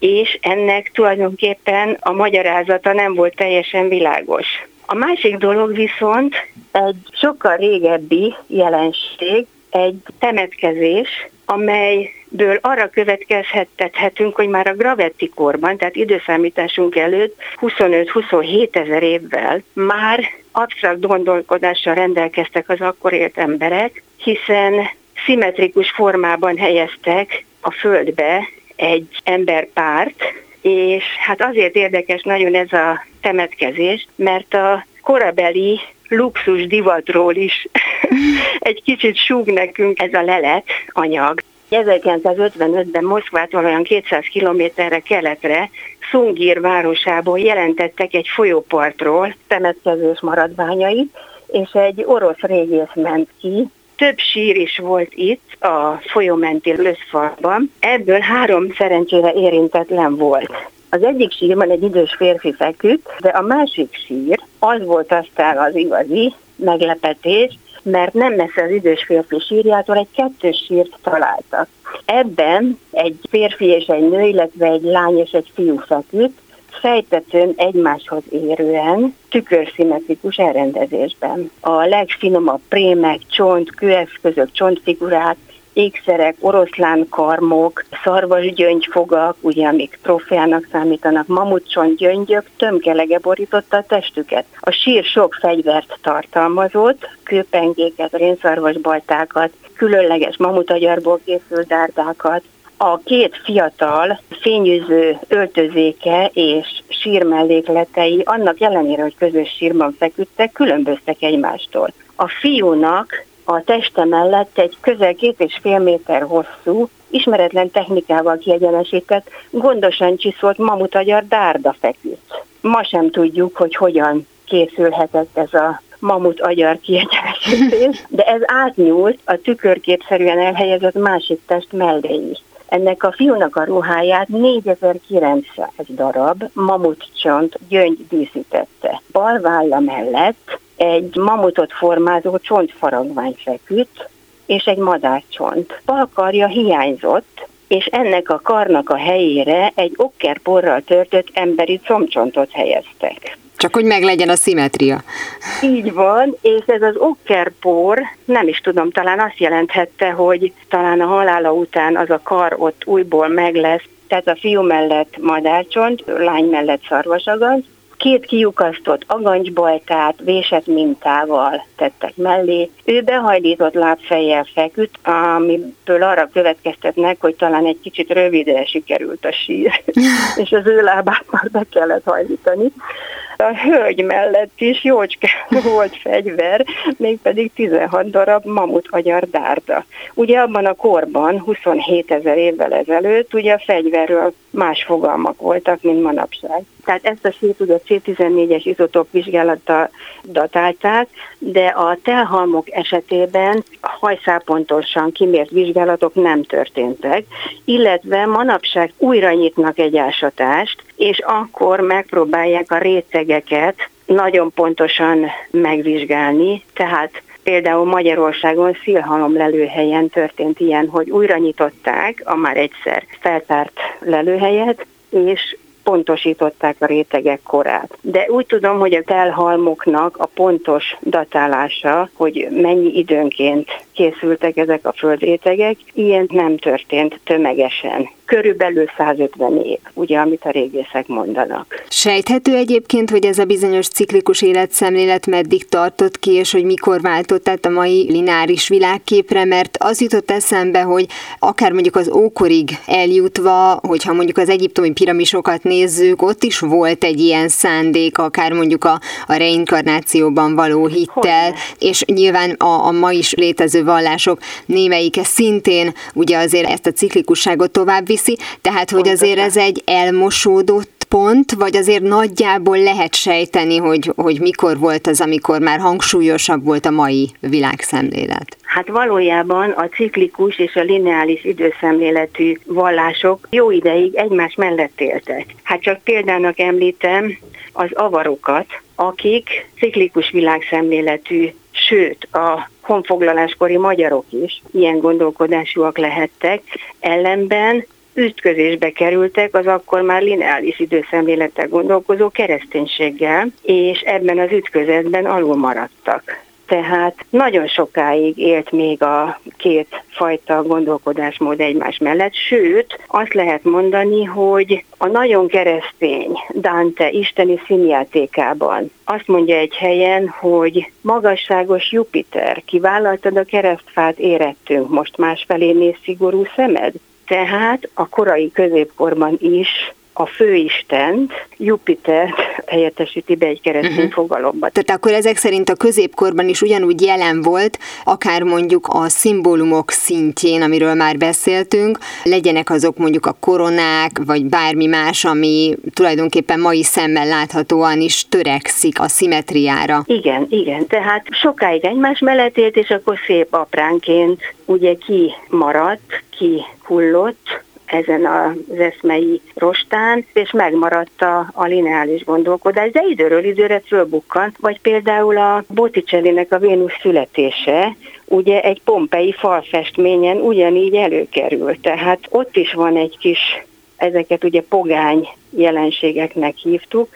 és ennek tulajdonképpen a magyarázata nem volt teljesen világos. A másik dolog viszont egy sokkal régebbi jelenség, egy temetkezés, amelyből arra következhetünk, hogy már a gravetti korban, tehát időszámításunk előtt 25-27 ezer évvel már absztrakt gondolkodással rendelkeztek az akkor élt emberek, hiszen szimmetrikus formában helyeztek a földbe egy emberpárt, és hát azért érdekes nagyon ez a temetkezés, mert a korabeli luxus divatról is egy kicsit súg nekünk ez a lelet anyag. 1955-ben Moszkvától olyan 200 kilométerre keletre Szungír városából jelentettek egy folyópartról temetkezés maradványait, és egy orosz régész ment ki, több sír is volt itt a folyómenti löszfalban, ebből három szerencsére érintetlen volt. Az egyik sírban egy idős férfi feküdt, de a másik sír az volt aztán az igazi meglepetés, mert nem messze az idős férfi sírjától egy kettős sírt találtak. Ebben egy férfi és egy nő, illetve egy lány és egy fiú feküdt, fejtetőn egymáshoz érően, tükörszimmetrikus elrendezésben. A legfinomabb prémek, csont, kőeszközök, csontfigurák, ékszerek, oroszlán karmok, szarvasgyöngyfogak, ugye amik trófeának számítanak, mamutcsont gyöngyök tömkelege borította a testüket. A sír sok fegyvert tartalmazott, kőpengéket, rénszarvasbaltákat, különleges mamutagyarból készült dárdákat, a két fiatal fényűző öltözéke és sírmellékletei annak ellenére, hogy közös sírban feküdtek, különböztek egymástól. A fiúnak a teste mellett egy közel két és fél méter hosszú, ismeretlen technikával kiegyenesített, gondosan csiszolt mamutagyar dárda feküdt. Ma sem tudjuk, hogy hogyan készülhetett ez a mamut agyar kiegyenesítés, de ez átnyúlt a tükörképszerűen elhelyezett másik test mellé is. Ennek a fiúnak a ruháját 4900 darab mamutcsont gyöngy díszítette. Bal válla mellett egy mamutot formázó csontfaragvány feküdt, és egy madárcsont. Bal karja hiányzott, és ennek a karnak a helyére egy okkerporral törtött emberi comcsontot helyeztek. Csak hogy meglegyen a szimetria. Így van, és ez az okkerpor, nem is tudom, talán azt jelenthette, hogy talán a halála után az a kar ott újból meg lesz tehát a fiú mellett madárcsont, lány mellett szarvasagaz, két kiukasztott agancsboltát vésett mintával tettek mellé. Ő behajlított lábfejjel feküdt, amiből arra következtetnek, hogy talán egy kicsit rövidre sikerült a sír, és az ő lábát már be kellett hajlítani. A hölgy mellett is jócske volt fegyver, mégpedig 16 darab mamut agyar dárda. Ugye abban a korban, 27 ezer évvel ezelőtt, ugye a fegyverről más fogalmak voltak, mint manapság. Tehát ezt a sét ugye C14-es izotóp vizsgálata datálták, de a telhalmok esetében hajszápontosan kimért vizsgálatok nem történtek, illetve manapság újra nyitnak egy ásatást, és akkor megpróbálják a rétegeket nagyon pontosan megvizsgálni, tehát Például Magyarországon szilhalom lelőhelyen történt ilyen, hogy újra nyitották a már egyszer feltárt lelőhelyet, és pontosították a rétegek korát. De úgy tudom, hogy a telhalmoknak a pontos datálása, hogy mennyi időnként készültek ezek a földrétegek, ilyen nem történt tömegesen körülbelül 150 év, ugye, amit a régészek mondanak. Sejthető egyébként, hogy ez a bizonyos ciklikus életszemlélet meddig tartott ki, és hogy mikor váltott át a mai lineáris világképre, mert az jutott eszembe, hogy akár mondjuk az ókorig eljutva, hogyha mondjuk az egyiptomi piramisokat nézzük, ott is volt egy ilyen szándék, akár mondjuk a, a reinkarnációban való hittel, Hogyne. és nyilván a, a ma is létező vallások némelyike szintén ugye azért ezt a ciklikusságot tovább viszi, tehát hogy azért ez egy elmosódott pont, vagy azért nagyjából lehet sejteni, hogy, hogy mikor volt az, amikor már hangsúlyosabb volt a mai világszemlélet? Hát valójában a ciklikus és a lineális időszemléletű vallások jó ideig egymás mellett éltek. Hát csak példának említem az avarokat, akik ciklikus világszemléletű, sőt a honfoglaláskori magyarok is ilyen gondolkodásúak lehettek, ellenben ütközésbe kerültek az akkor már lineális időszemlélettel gondolkozó kereszténységgel, és ebben az ütközetben alul maradtak. Tehát nagyon sokáig élt még a két fajta gondolkodásmód egymás mellett, sőt, azt lehet mondani, hogy a nagyon keresztény Dante isteni színjátékában azt mondja egy helyen, hogy magasságos Jupiter, kivállaltad a keresztfát, érettünk, most másfelé néz szigorú szemed. Tehát a korai középkorban is a főistent, Jupiter helyettesíti be egy keresztény uh-huh. fogalomba. Tehát akkor ezek szerint a középkorban is ugyanúgy jelen volt, akár mondjuk a szimbólumok szintjén, amiről már beszéltünk, legyenek azok mondjuk a koronák, vagy bármi más, ami tulajdonképpen mai szemmel láthatóan is törekszik a szimetriára. Igen, igen, tehát sokáig egymás mellett élt, és akkor szép apránként ugye ki maradt, ki hullott, ezen az eszmei rostán, és megmaradt a, a lineális gondolkodás, de időről időre fölbukkan, vagy például a Botticellinek a Vénusz születése, ugye egy pompei falfestményen ugyanígy előkerül. Tehát ott is van egy kis ezeket ugye pogány jelenségeknek hívtuk,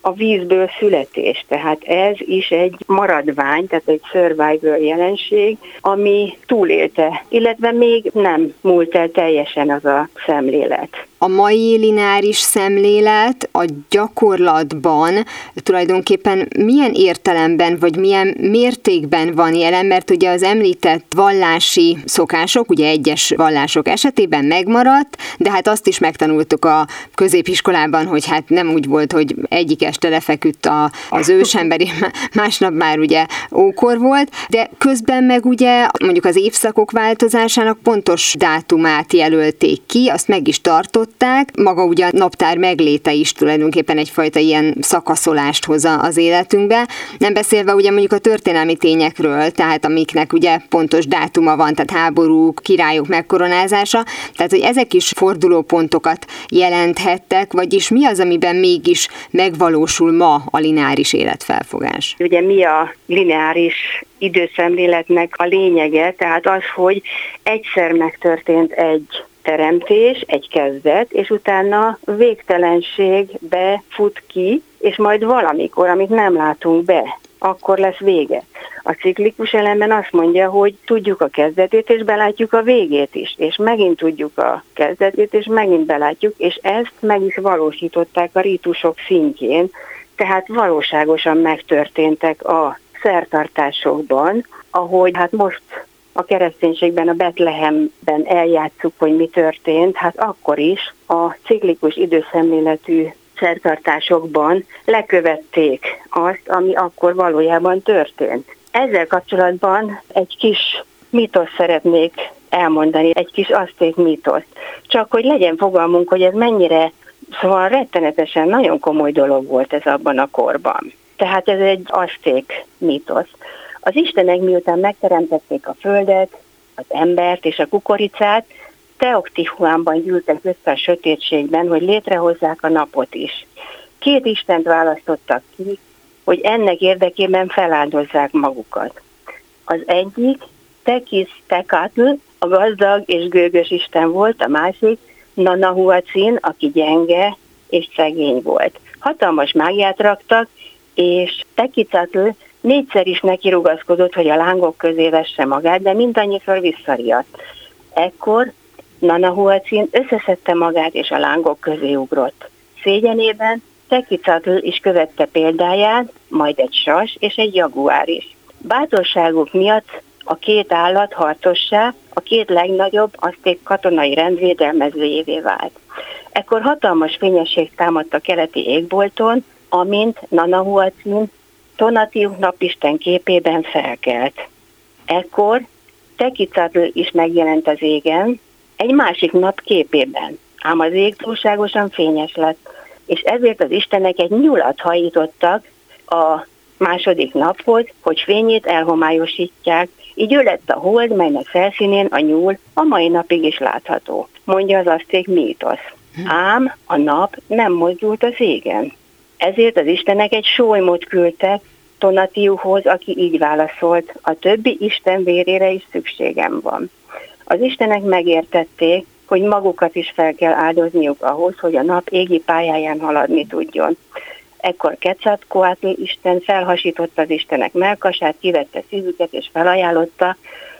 a vízből születés. Tehát ez is egy maradvány, tehát egy survival jelenség, ami túlélte, illetve még nem múlt el teljesen az a szemlélet a mai lineáris szemlélet a gyakorlatban tulajdonképpen milyen értelemben vagy milyen mértékben van jelen, mert ugye az említett vallási szokások, ugye egyes vallások esetében megmaradt, de hát azt is megtanultuk a középiskolában, hogy hát nem úgy volt, hogy egyik este lefeküdt a, az ősemberi, másnap már ugye ókor volt, de közben meg ugye mondjuk az évszakok változásának pontos dátumát jelölték ki, azt meg is tartott, tartották. Maga ugye a naptár megléte is tulajdonképpen egyfajta ilyen szakaszolást hoz az életünkbe. Nem beszélve ugye mondjuk a történelmi tényekről, tehát amiknek ugye pontos dátuma van, tehát háborúk, királyok megkoronázása, tehát hogy ezek is fordulópontokat jelenthettek, vagyis mi az, amiben mégis megvalósul ma a lineáris életfelfogás? Ugye mi a lineáris időszemléletnek a lényege, tehát az, hogy egyszer megtörtént egy teremtés, egy kezdet, és utána végtelenségbe fut ki, és majd valamikor, amit nem látunk be. Akkor lesz vége. A ciklikus elemben azt mondja, hogy tudjuk a kezdetét, és belátjuk a végét is, és megint tudjuk a kezdetét, és megint belátjuk, és ezt meg is valósították a rítusok szintjén, tehát valóságosan megtörténtek a szertartásokban, ahogy hát most a kereszténységben, a Betlehemben eljátszuk, hogy mi történt, hát akkor is a ciklikus időszemléletű szertartásokban lekövették azt, ami akkor valójában történt. Ezzel kapcsolatban egy kis mitosz szeretnék elmondani, egy kis aszték mitoszt. Csak hogy legyen fogalmunk, hogy ez mennyire, szóval rettenetesen nagyon komoly dolog volt ez abban a korban. Tehát ez egy aszték mitosz. Az Istenek miután megteremtették a földet, az embert és a kukoricát, Teoktihuánban gyűltek össze a sötétségben, hogy létrehozzák a napot is. Két Istent választottak ki, hogy ennek érdekében feláldozzák magukat. Az egyik Tekis Tekatl, a gazdag és gőgös Isten volt, a másik Nanahuacin, aki gyenge és szegény volt. Hatalmas mágiát raktak, és Tekicatl négyszer is neki rugaszkodott, hogy a lángok közé vesse magát, de mindannyiszor visszariadt. Ekkor Nanahuacin összeszedte magát és a lángok közé ugrott. Szégyenében Tekicatl is követte példáját, majd egy sas és egy jaguár is. Bátorságuk miatt a két állat harcossá, a két legnagyobb azték katonai rendvédelmezőjévé vált. Ekkor hatalmas fényesség támadt a keleti égbolton, amint Nanahuacin Tonatiuh napisten képében felkelt. Ekkor Tekicatl is megjelent az égen, egy másik nap képében, ám az ég túlságosan fényes lett, és ezért az istenek egy nyulat hajítottak a második naphoz, hogy fényét elhomályosítják, így ő lett a hold, melynek felszínén a nyúl a mai napig is látható, mondja az aszték mítosz. Ám a nap nem mozdult az égen. Ezért az istenek egy solymot küldtek Tonatiuhoz, aki így válaszolt, a többi isten vérére is szükségem van. Az istenek megértették, hogy magukat is fel kell áldozniuk ahhoz, hogy a nap égi pályáján haladni tudjon. Ekkor Quetzalcoatl Isten felhasította az Istenek melkasát, kivette szívüket és felajánlotta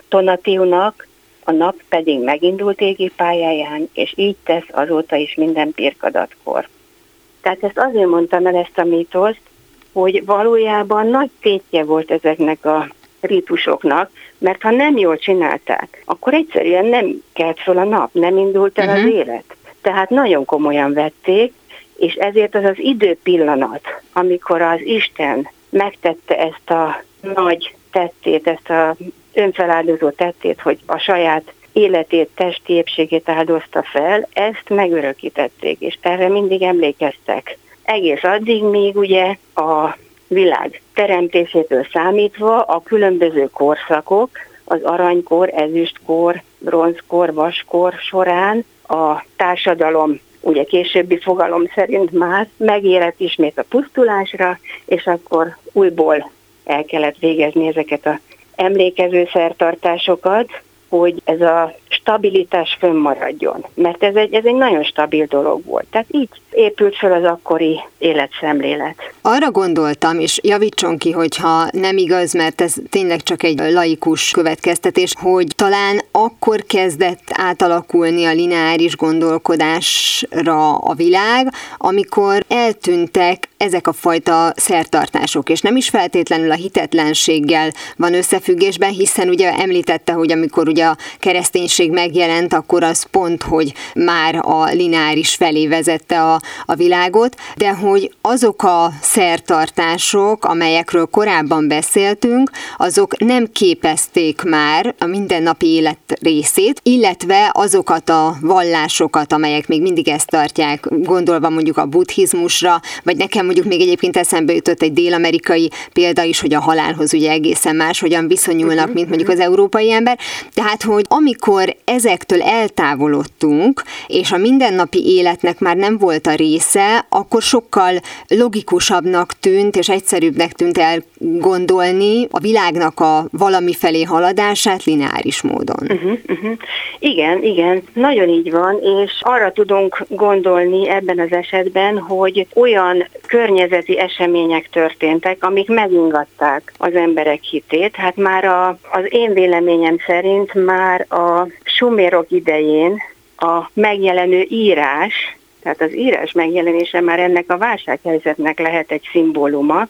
Tonatiunak, a nap pedig megindult égi pályáján, és így tesz azóta is minden pirkadatkor. Tehát ezt azért mondtam el ezt a mítoszt, hogy valójában nagy tétje volt ezeknek a rítusoknak, mert ha nem jól csinálták, akkor egyszerűen nem kelt föl a nap, nem indult el uh-huh. az mhm. élet. Tehát nagyon komolyan vették, és ezért az az időpillanat, amikor az Isten megtette ezt a nagy tettét, ezt a önfeláldozó tettét, hogy a saját életét, testi épségét áldozta fel, ezt megörökítették, és erre mindig emlékeztek. Egész addig, míg ugye a világ teremtésétől számítva a különböző korszakok, az aranykor, ezüstkor, bronzkor, vaskor során a társadalom ugye későbbi fogalom szerint már megérett ismét a pusztulásra, és akkor újból el kellett végezni ezeket a emlékező szertartásokat, hogy ez a stabilitás fönnmaradjon. Mert ez egy, ez egy nagyon stabil dolog volt. Tehát így épült fel az akkori életszemlélet. Arra gondoltam, és javítson ki, hogyha nem igaz, mert ez tényleg csak egy laikus következtetés, hogy talán akkor kezdett átalakulni a lineáris gondolkodásra a világ, amikor eltűntek ezek a fajta szertartások, és nem is feltétlenül a hitetlenséggel van összefüggésben, hiszen ugye említette, hogy amikor ugye a kereszténység megjelent, akkor az pont, hogy már a lineáris felé vezette a, a világot, de hogy azok a szertartások, amelyekről korábban beszéltünk, azok nem képezték már a mindennapi élet részét, illetve azokat a vallásokat, amelyek még mindig ezt tartják, gondolva mondjuk a buddhizmusra, vagy nekem mondjuk még egyébként eszembe jutott egy dél-amerikai példa is, hogy a halálhoz ugye egészen más hogyan viszonyulnak, mint mondjuk az európai ember. Tehát, hogy amikor ezektől eltávolodtunk, és a mindennapi életnek már nem volt a része, akkor sokkal logikusabbnak tűnt, és egyszerűbbnek tűnt elgondolni a világnak a valami felé haladását lineáris módon. Uh-huh, uh-huh. Igen, igen, nagyon így van, és arra tudunk gondolni ebben az esetben, hogy olyan környezeti események történtek, amik megingatták az emberek hitét. Hát már a, az én véleményem szerint már a sumérok idején a megjelenő írás, tehát az írás megjelenése már ennek a válsághelyzetnek lehet egy szimbóluma,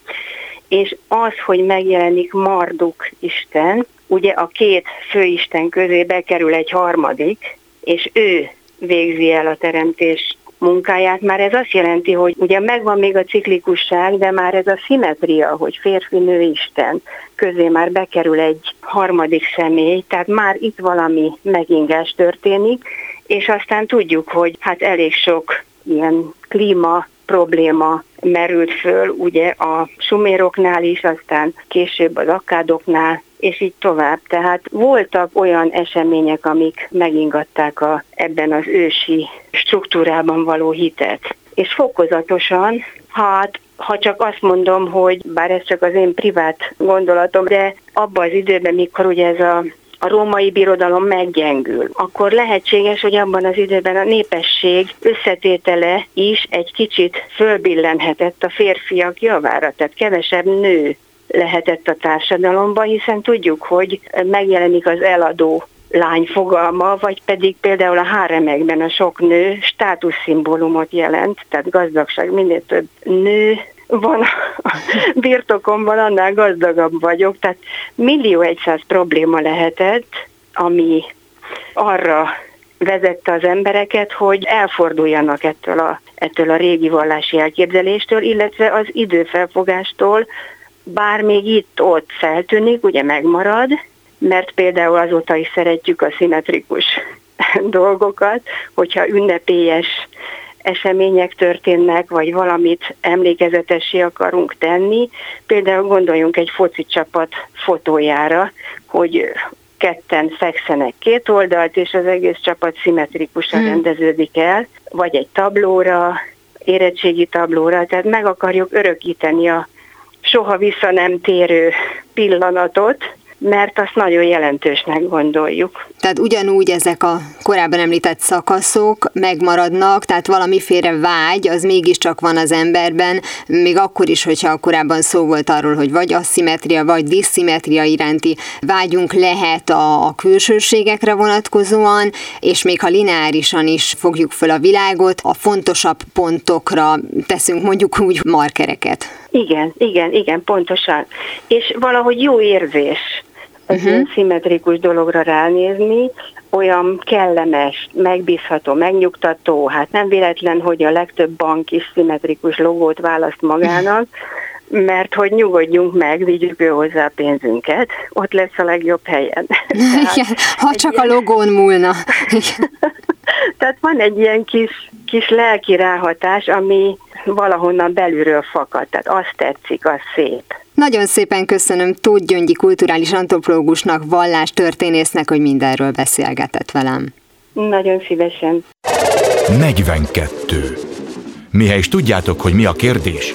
és az, hogy megjelenik Marduk Isten, ugye a két főisten közé bekerül egy harmadik, és ő végzi el a teremtés munkáját, már ez azt jelenti, hogy ugye megvan még a ciklikusság, de már ez a szimetria, hogy férfi-nő Isten közé már bekerül egy harmadik személy, tehát már itt valami megingás történik, és aztán tudjuk, hogy hát elég sok ilyen klíma probléma merült föl ugye a suméroknál is, aztán később az akkádoknál, és így tovább. Tehát voltak olyan események, amik megingatták a, ebben az ősi struktúrában való hitet. És fokozatosan, hát ha csak azt mondom, hogy bár ez csak az én privát gondolatom, de abban az időben, mikor ugye ez a a római birodalom meggyengül, akkor lehetséges, hogy abban az időben a népesség összetétele is egy kicsit fölbillenhetett a férfiak javára, tehát kevesebb nő lehetett a társadalomban, hiszen tudjuk, hogy megjelenik az eladó lány fogalma, vagy pedig például a háremekben a sok nő státuszszimbólumot jelent, tehát gazdagság, minél több nő van a birtokomban, annál gazdagabb vagyok. Tehát millió egyszáz probléma lehetett, ami arra vezette az embereket, hogy elforduljanak ettől a, ettől a régi vallási elképzeléstől, illetve az időfelfogástól, bár még itt-ott feltűnik, ugye megmarad, mert például azóta is szeretjük a szimmetrikus dolgokat, hogyha ünnepélyes események történnek, vagy valamit emlékezetessé akarunk tenni. Például gondoljunk egy foci csapat fotójára, hogy ketten fekszenek két oldalt, és az egész csapat szimmetrikusan hmm. rendeződik el, vagy egy tablóra, érettségi tablóra, tehát meg akarjuk örökíteni a soha vissza nem térő pillanatot, mert azt nagyon jelentősnek gondoljuk. Tehát ugyanúgy ezek a korábban említett szakaszok megmaradnak, tehát valamiféle vágy, az mégiscsak van az emberben, még akkor is, hogyha korábban szó volt arról, hogy vagy asszimetria, vagy diszszimetria iránti vágyunk lehet a, a külsőségekre vonatkozóan, és még ha lineárisan is fogjuk föl a világot, a fontosabb pontokra teszünk mondjuk úgy markereket. Igen, igen, igen, pontosan. És valahogy jó érzés egy uh-huh. szimmetrikus dologra ránézni, olyan kellemes, megbízható, megnyugtató, hát nem véletlen, hogy a legtöbb bank is szimmetrikus logót választ magának, mert hogy nyugodjunk meg, vigyük ő hozzá a pénzünket, ott lesz a legjobb helyen. Igen, ha csak ilyen... a logón múlna. Tehát van egy ilyen kis, kis lelki ráhatás, ami valahonnan belülről fakad, tehát azt tetszik, az szép. Nagyon szépen köszönöm Tóth Gyöngyi kulturális antropológusnak, vallástörténésznek, hogy mindenről beszélgetett velem. Nagyon szívesen. 42. Mihely is tudjátok, hogy mi a kérdés,